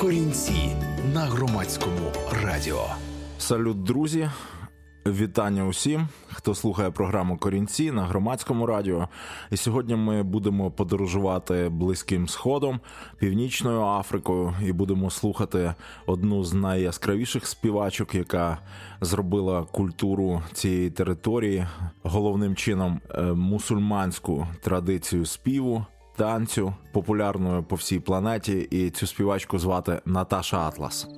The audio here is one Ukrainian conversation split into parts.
Корінці на громадському радіо. Салют, друзі. Вітання усім, хто слухає програму Корінці на громадському радіо. І сьогодні ми будемо подорожувати близьким сходом, північною Африкою, і будемо слухати одну з найяскравіших співачок, яка зробила культуру цієї території головним чином е, мусульманську традицію співу. Танцю популярною по всій планеті, і цю співачку звати Наташа Атлас.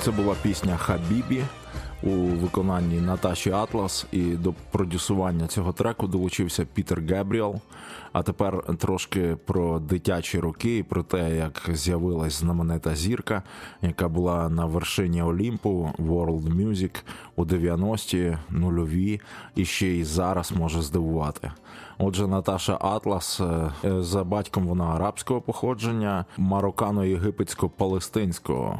Це була пісня Хабібі у виконанні Наташі Атлас, і до продюсування цього треку долучився Пітер Гебріел. А тепер трошки про дитячі роки і про те, як з'явилась знаменита зірка, яка була на вершині Олімпу World Music у 90-ті, нульові, і ще й зараз може здивувати. Отже, Наташа Атлас е, за батьком вона арабського походження, мароккано-єгипетсько-палестинського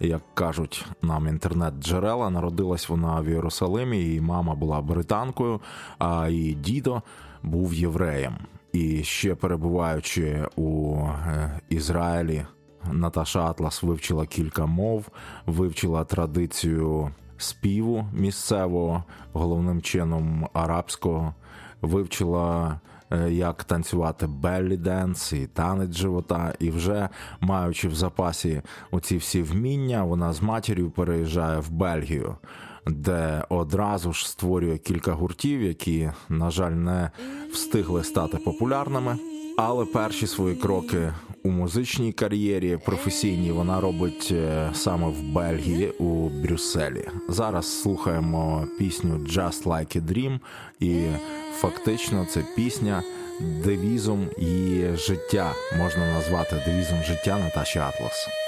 як кажуть нам інтернет-джерела. Народилась вона в Єрусалимі, її мама була британкою, а її дідо був євреєм. І ще перебуваючи у е, Ізраїлі, Наташа Атлас вивчила кілька мов, вивчила традицію співу місцевого, головним чином арабського, вивчила як танцювати беллі денс і танець живота. І вже маючи в запасі оці всі вміння, вона з матір'ю переїжджає в Бельгію. Де одразу ж створює кілька гуртів, які, на жаль, не встигли стати популярними. Але перші свої кроки у музичній кар'єрі професійній вона робить е, саме в Бельгії у Брюсселі. Зараз слухаємо пісню «Just Like a Dream» і фактично це пісня девізом її життя можна назвати девізом життя Наташі Атлас.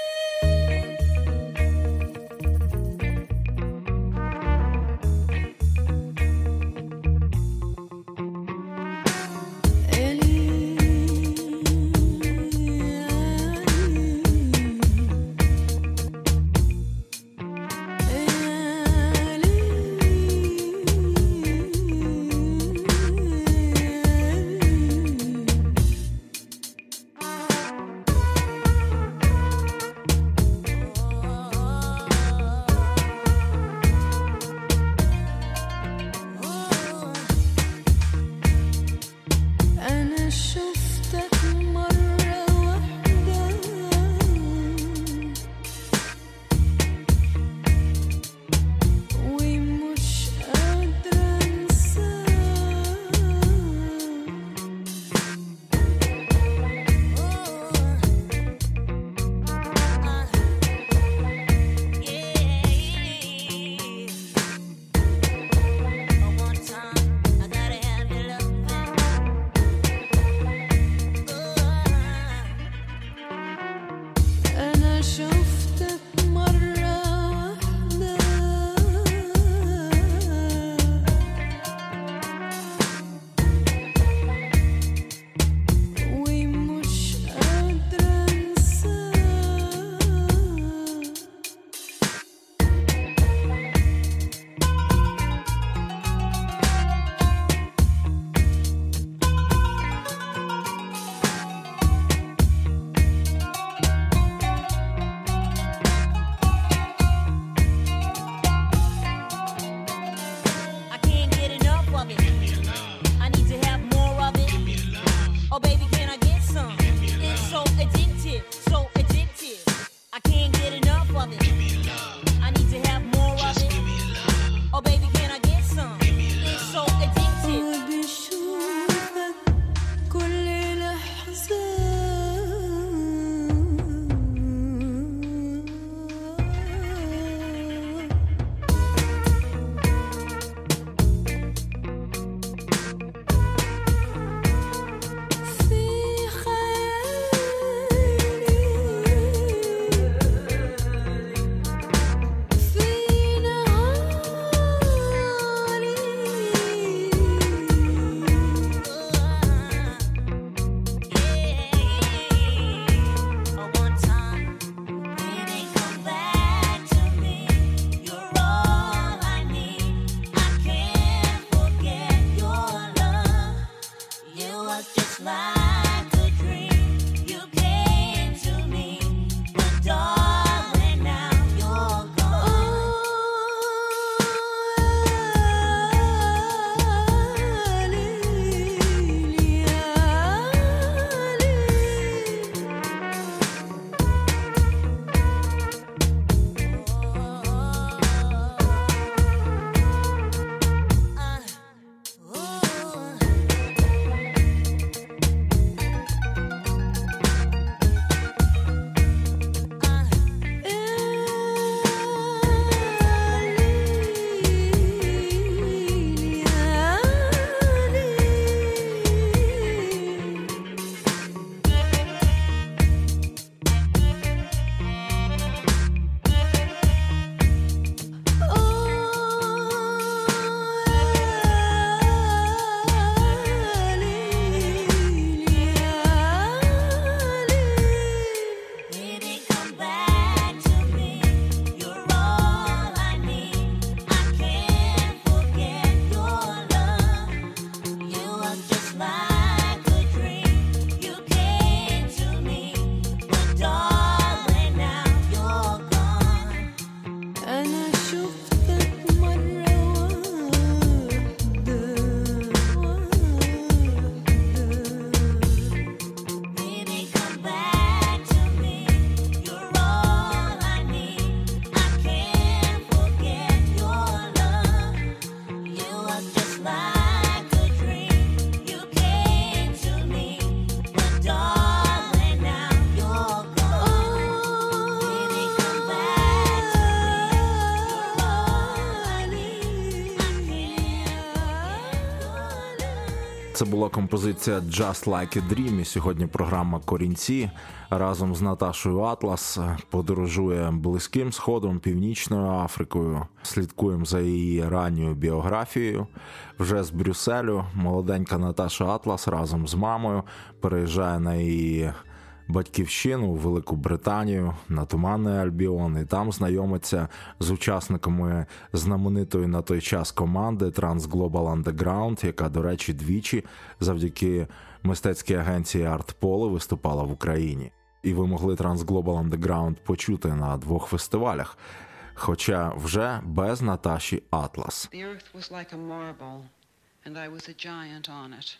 Була композиція Just Like a Dream. І Сьогодні програма Корінці разом з Наташою Атлас подорожує близьким сходом, північною Африкою. Слідкуємо за її ранньою біографією. Вже з Брюсселю молоденька Наташа Атлас разом з мамою переїжджає на її батьківщину у Велику Британію на Туманний Альбіон, і там знайомиться з учасниками знаменитої на той час команди Trans Global Underground, яка, до речі, двічі завдяки мистецькій агенції Артполе виступала в Україні. І ви могли Trans Global Underground почути на двох фестивалях. Хоча вже без Наташі Атлас. The earth was like a marble, and I was a giant on it.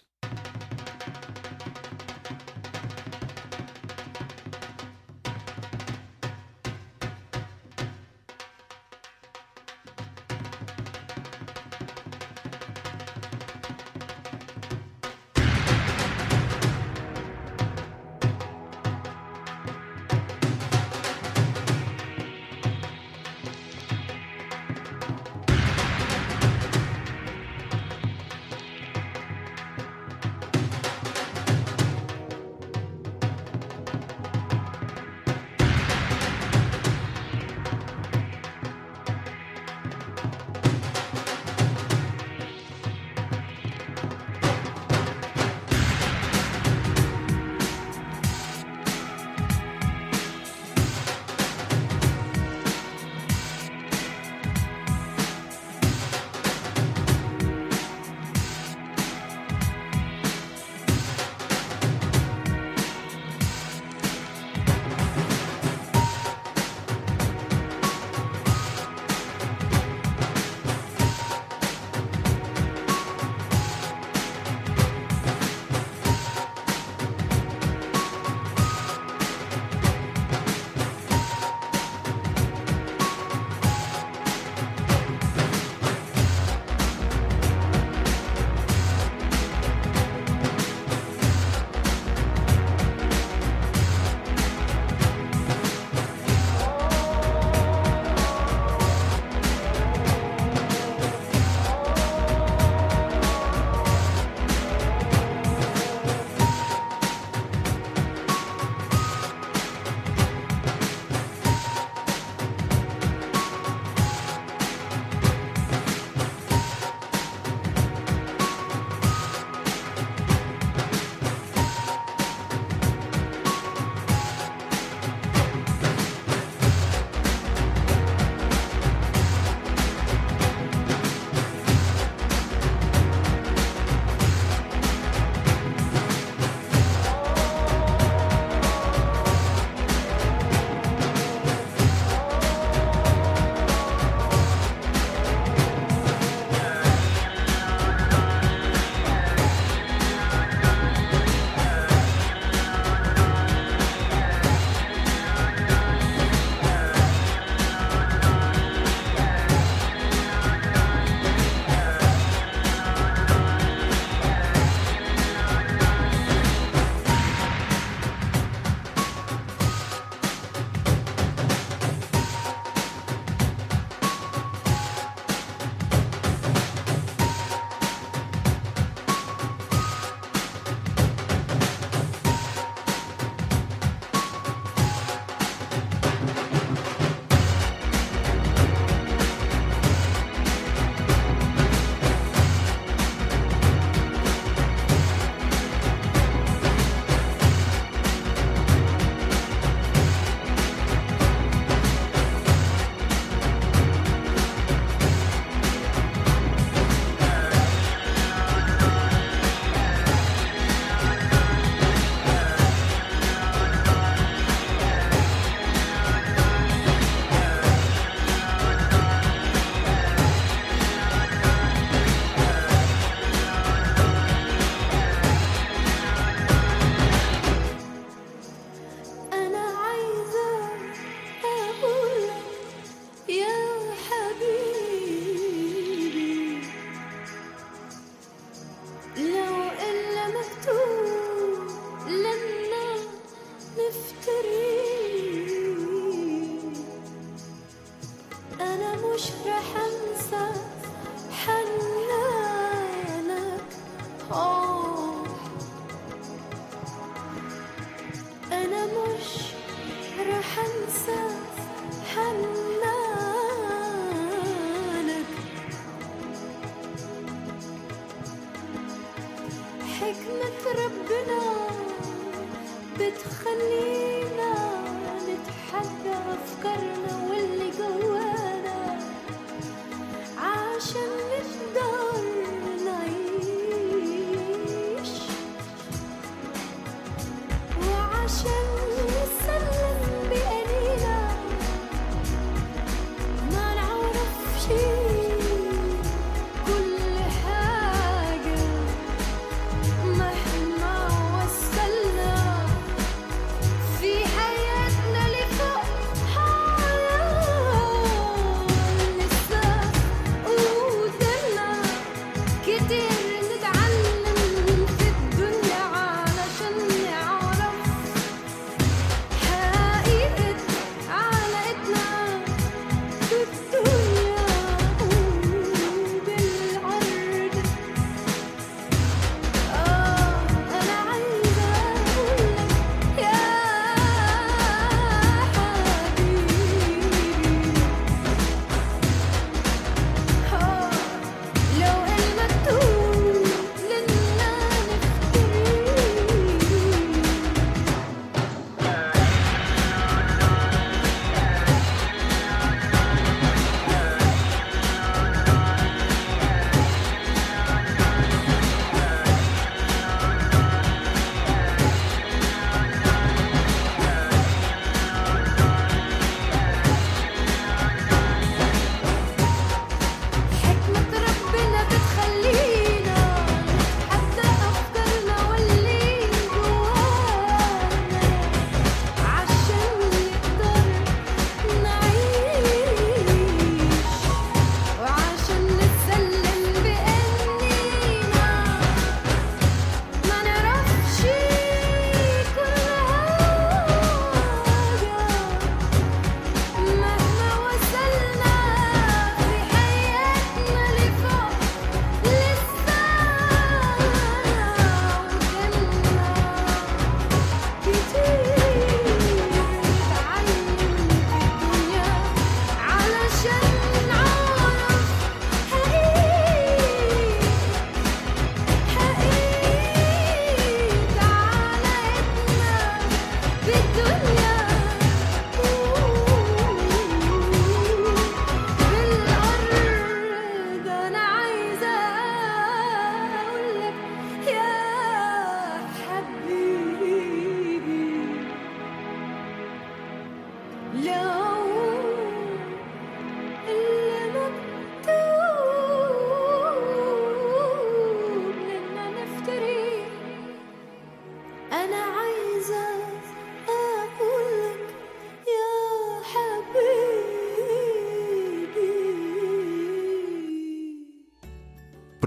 love.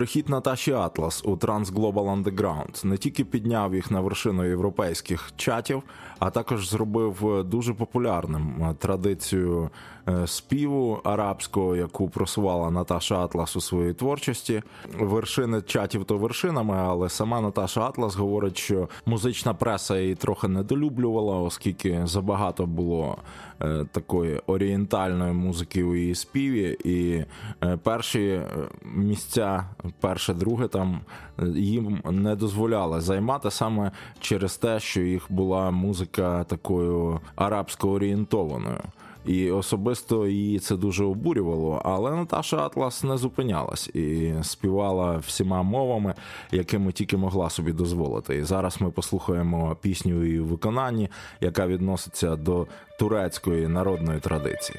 Прихід Наташі Атлас у Trans Global Underground не тільки підняв їх на вершину європейських чатів, а також зробив дуже популярним е, традицію е, співу арабського, яку просувала Наташа Атлас у своїй творчості. Вершини чатів то вершинами, але сама Наташа Атлас говорить, що музична преса її трохи недолюблювала, оскільки забагато було е, такої орієнтальної музики у її співі, і е, перші е, місця, перше, друге там е, їм не дозволяли займати саме через те, що їх була музика такою арабсько орієнтованою. І особисто її це дуже обурювало, але Наташа Атлас не зупинялась і співала всіма мовами, якими тільки могла собі дозволити. І зараз ми послухаємо пісню її виконанні, яка відноситься до турецької народної традиції.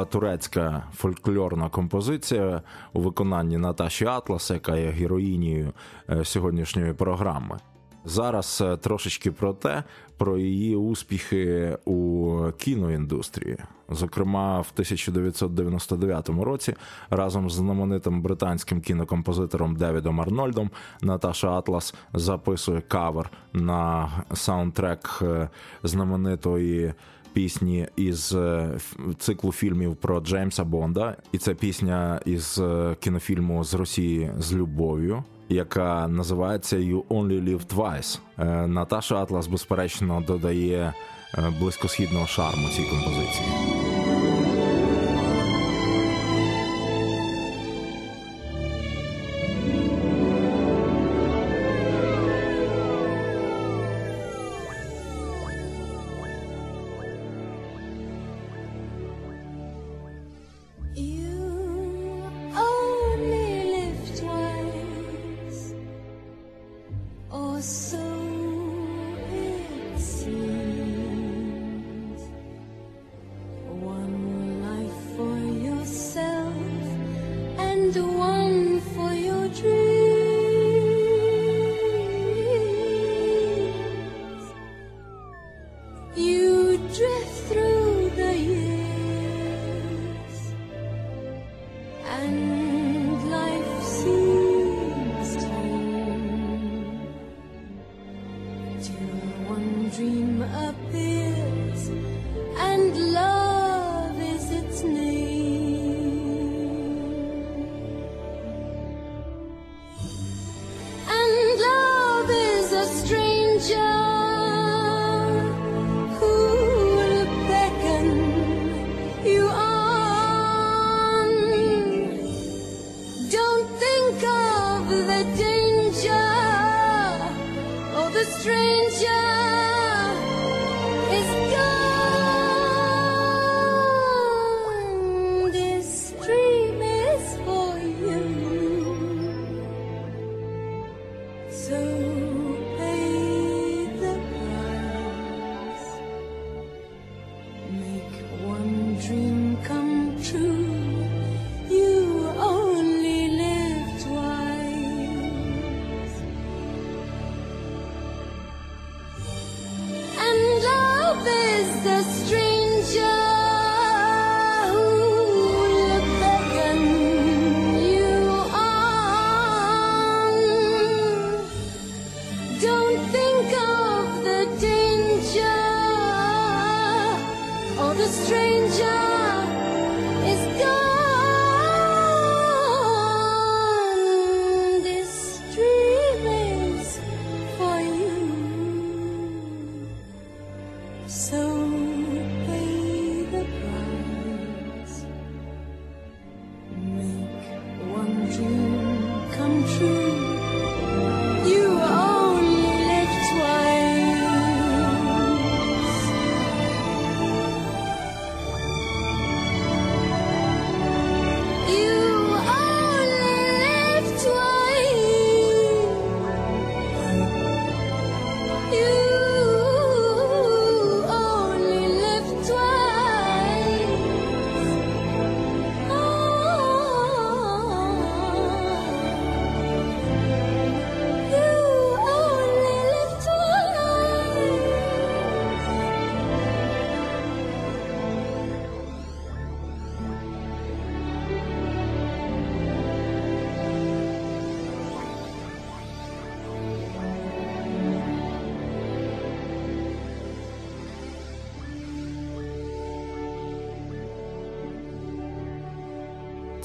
Була турецька фольклорна композиція у виконанні Наташі Атлас, яка є героїнею е, сьогоднішньої програми. Зараз е, трошечки про те, про її успіхи у кіноіндустрії. Зокрема, в 1999 році разом з знаменитим британським кінокомпозитором Девідом Арнольдом Наташа Атлас записує кавер на саундтрек е, знаменитої. Пісні із е, циклу фільмів про Джеймса Бонда, і це пісня із е, кінофільму з Росії з любов'ю, яка називається You Only Live Twice. Е, Наташа Атлас, безперечно, додає близькосхідного шарму цій композиції.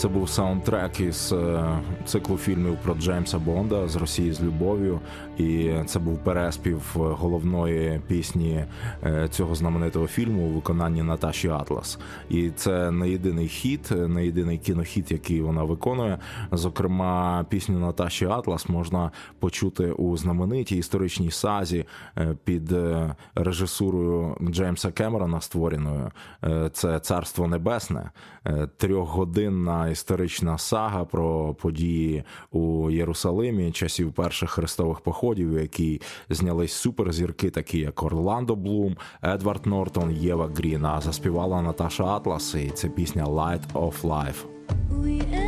Це був саундтрек із е, циклу фільмів про Джеймса Бонда з Росії з любов'ю. І це був переспів головної пісні е, цього знаменитого фільму у виконанні Наташі Атлас. І це не єдиний хіт, не єдиний кінохіт, який вона виконує. Зокрема, пісню Наташі Атлас можна почути у знаменитій історичній сазі е, під е, режисурою Джеймса Кемерона створеною. Е, Це Царство Небесне, Е, трьохгодинна історична сага про події у Єрусалимі часів перших хрестових походів, які якій знялись суперзірки, такі як Орландо Блум, Едвард Нортон, Єва Грін. А заспівала Наташа Атлас, і це пісня Light of Life.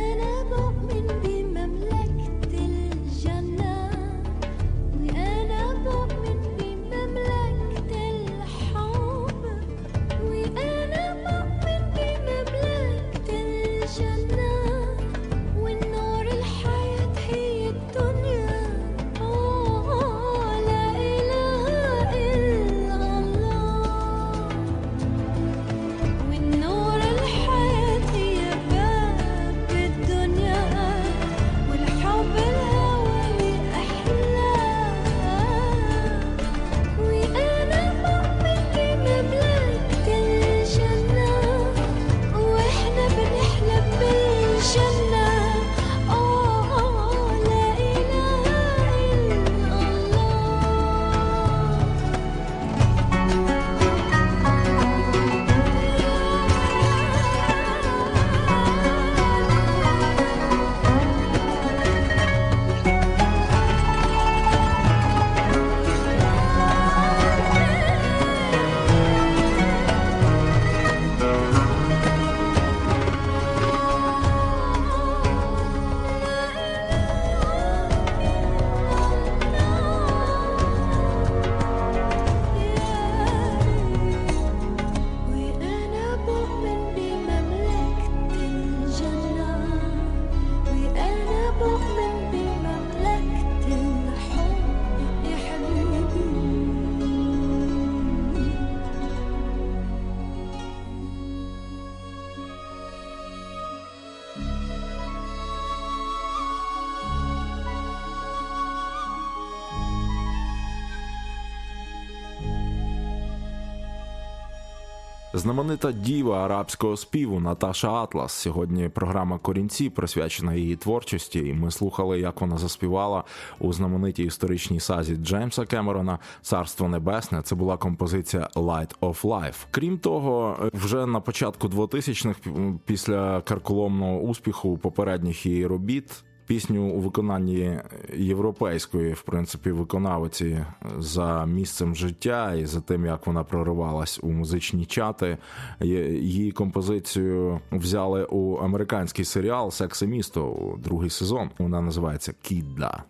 Знаменита діва арабського співу Наташа Атлас. Сьогодні програма Корінці присвячена її творчості, і ми слухали, як вона заспівала у знаменитій історичній сазі Джеймса Кемерона Царство Небесне. Це була композиція Light of Life. Крім того, вже на початку 2000-х, після карколомного успіху попередніх її робіт. Пісню у виконанні європейської, в принципі, виконавиці за місцем життя і за тим, як вона проривалась у музичні чати. Її композицію взяли у американський серіал Секс і місто другий сезон. Вона називається Кідда.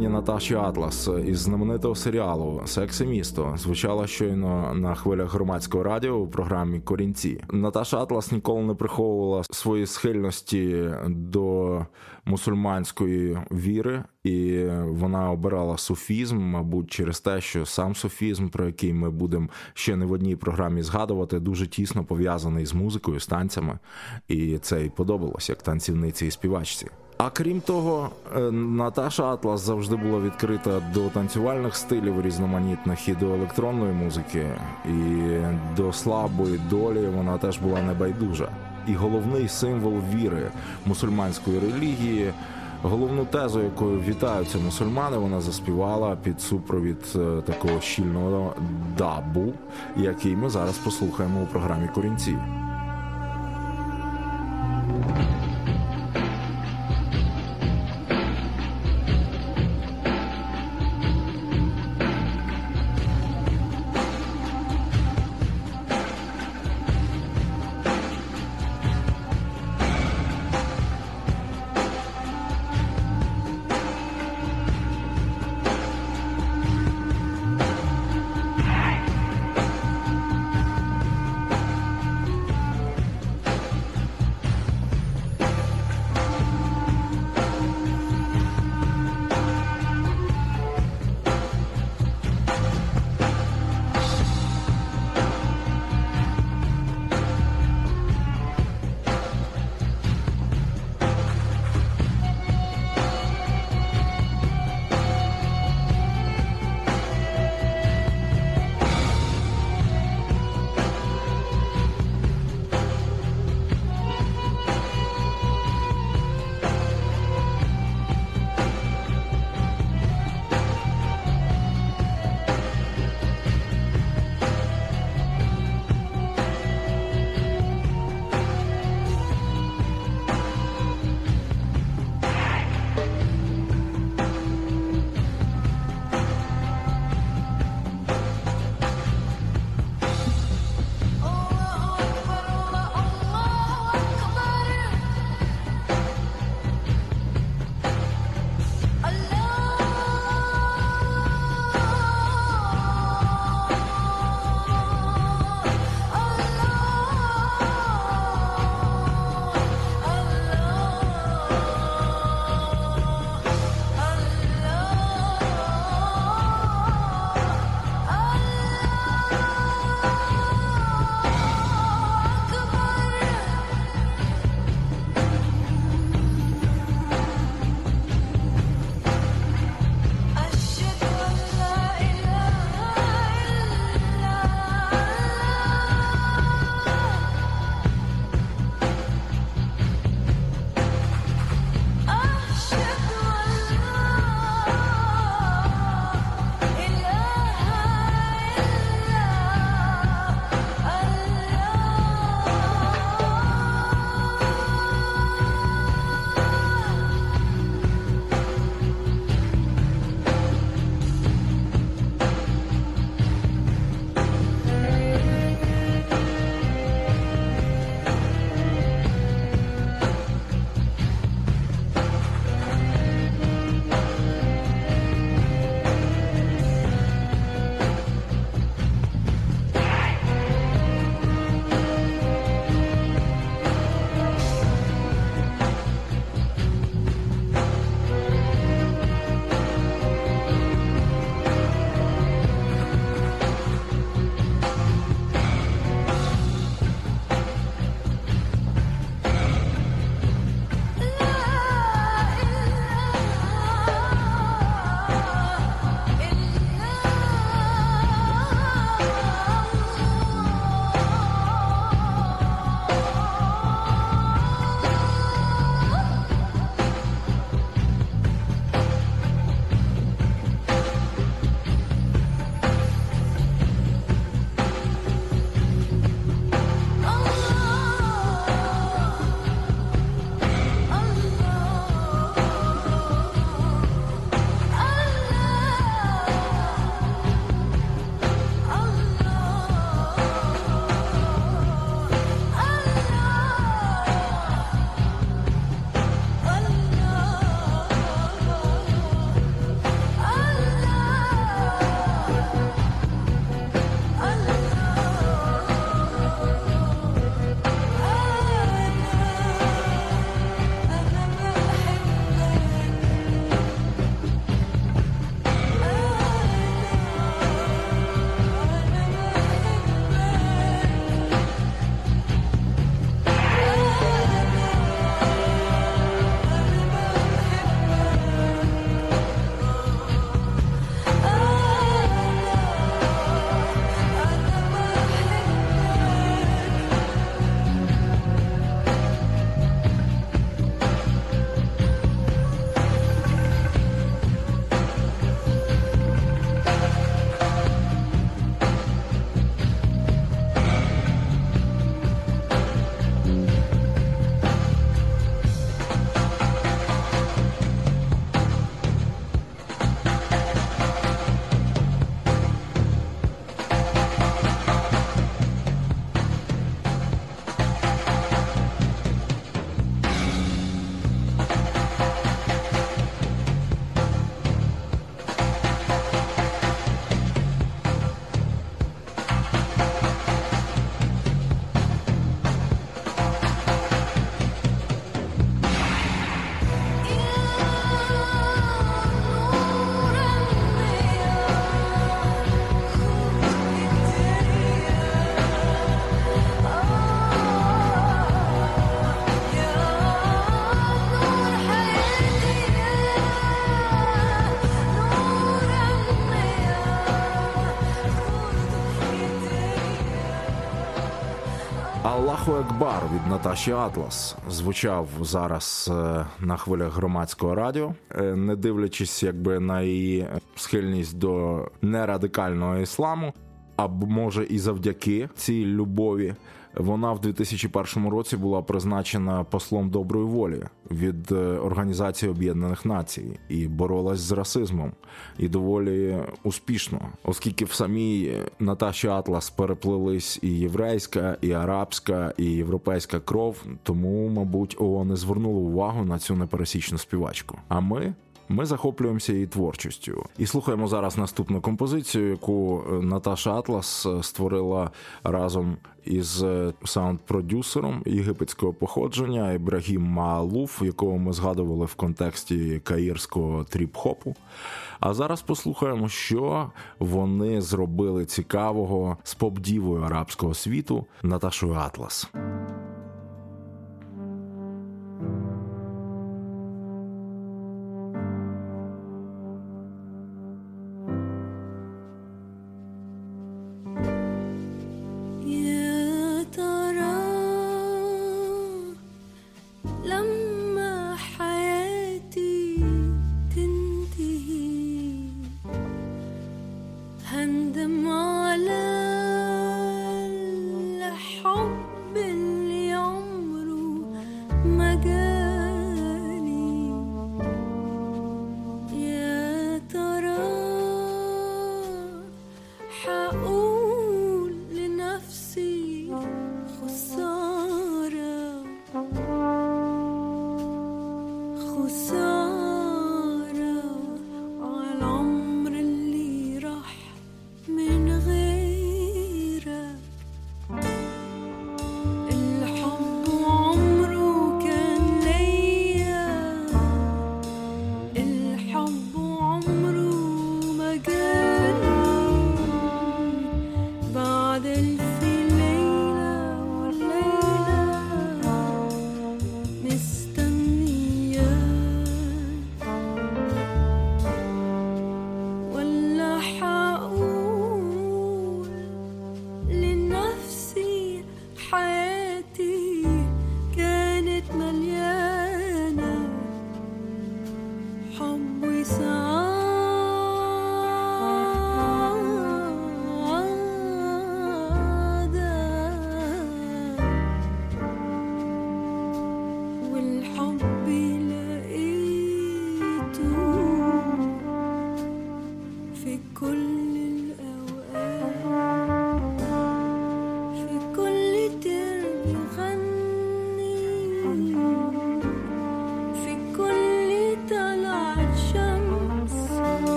Виконанні Наташі Атлас із знаменитого серіалу Секс і місто звучала щойно на хвилях громадського радіо у програмі Корінці. Наташа Атлас ніколи не приховувала свої схильності до мусульманської віри, і вона обирала суфізм, мабуть, через те, що сам суфізм, про який ми будемо ще не в одній програмі згадувати, дуже тісно пов'язаний з музикою, з танцями, і це й подобалось як танцівниці і співачці. А крім того, е, Наташа Атлас завжди була відкрита до танцювальних стилів різноманітних і до електронної музики, і до слабої долі вона теж була небайдужа. І головний символ віри мусульманської релігії, головну тезу, якою вітаються мусульмани, вона заспівала під супровід е, такого щільного дабу, який ми зараз послухаємо у програмі Корінці. Екбар від Наташі Атлас звучав зараз е, на хвилях громадського радіо, Е, не дивлячись якби на її схильність до нерадикального ісламу, або може і завдяки цій любові. Вона в 2001 році була призначена послом доброї волі від е, Організації Об'єднаних Націй і боролась з расизмом і доволі успішно, оскільки в самій Наташі Атлас переплились і єврейська, і арабська, і європейська кров. Тому, мабуть, ООН не звернуло увагу на цю непересічну співачку. А ми. Ми захоплюємося її творчістю і слухаємо зараз наступну композицію, яку е, Наташа Атлас е, створила разом із е, саунд-продюсером єгипетського походження Ібрагім Маалуф, якого ми згадували в контексті каїрського тріп-хопу. А зараз послухаємо, що вони зробили цікавого з поп-дівою арабського світу Наташою Атлас.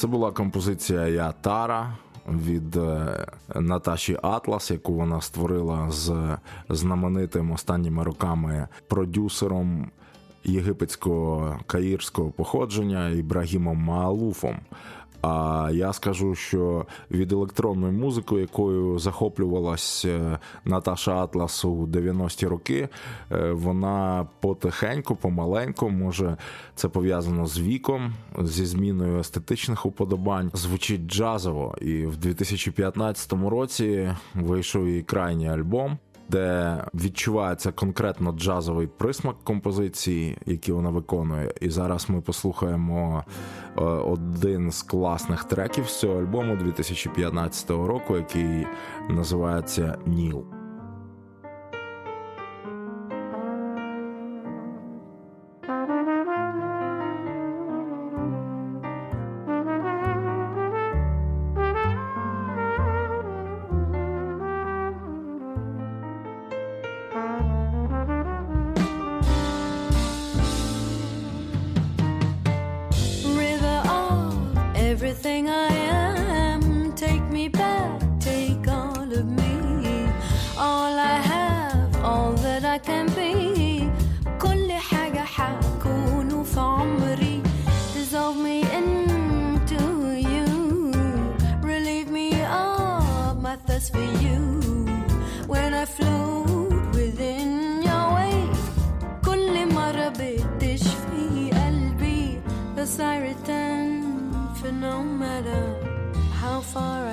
Це була композиція Я Тара від е, Наташі Атлас, яку вона створила з знаменитим останніми роками продюсером єгипетського каїрського походження Ібрагімом Маалуфом. А я скажу, що від електронної музики, якою захоплювалась е, Наташа Атлас у 90-ті роки, е, вона потихеньку, помаленьку, може це пов'язано з віком, зі зміною естетичних уподобань, звучить джазово. І в 2015 році вийшов її крайній альбом де відчувається конкретно джазовий присмак композиції, які вона виконує. І зараз ми послухаємо е, один з класних треків з цього альбому 2015 року, який називається Ніл. Far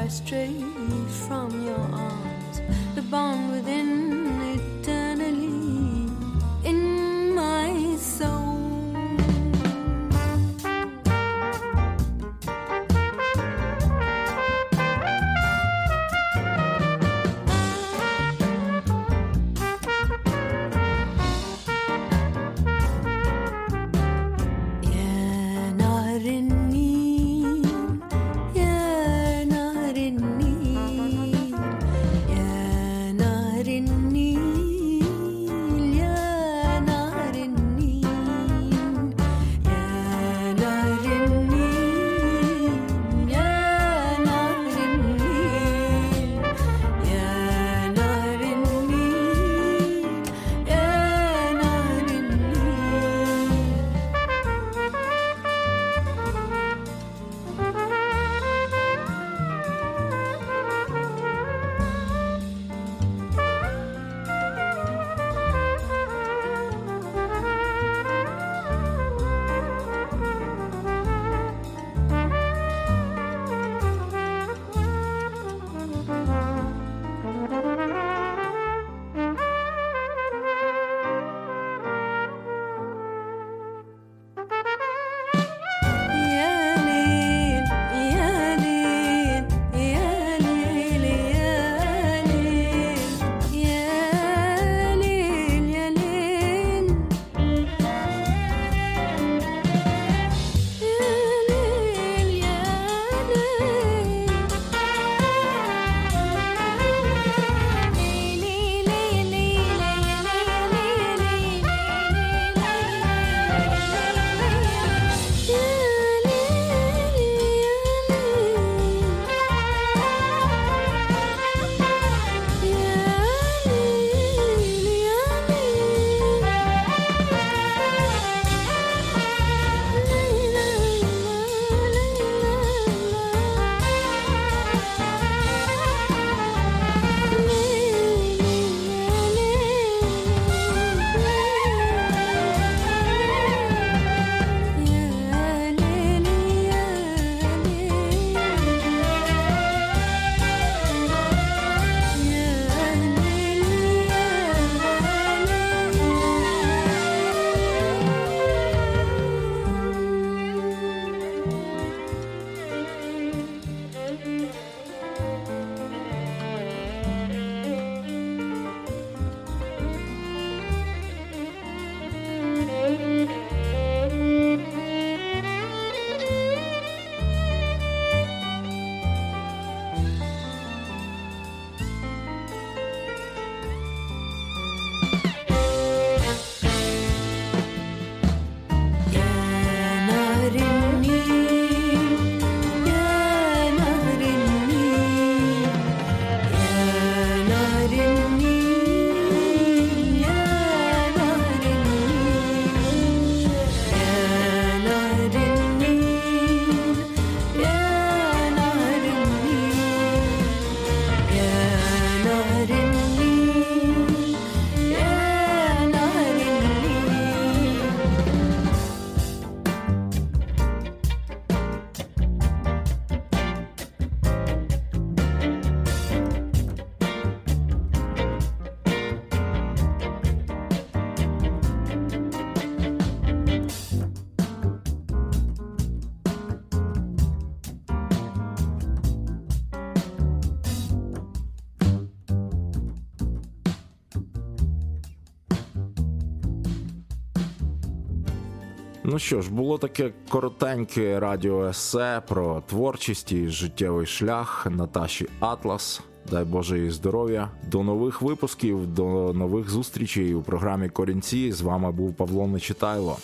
Ну що ж, було таке коротеньке радіоесе про творчість і життєвий шлях Наташі Атлас. Дай Боже їй здоров'я. До нових випусків, до нових зустрічей у програмі Корінці. З вами був Павло Нечитайло.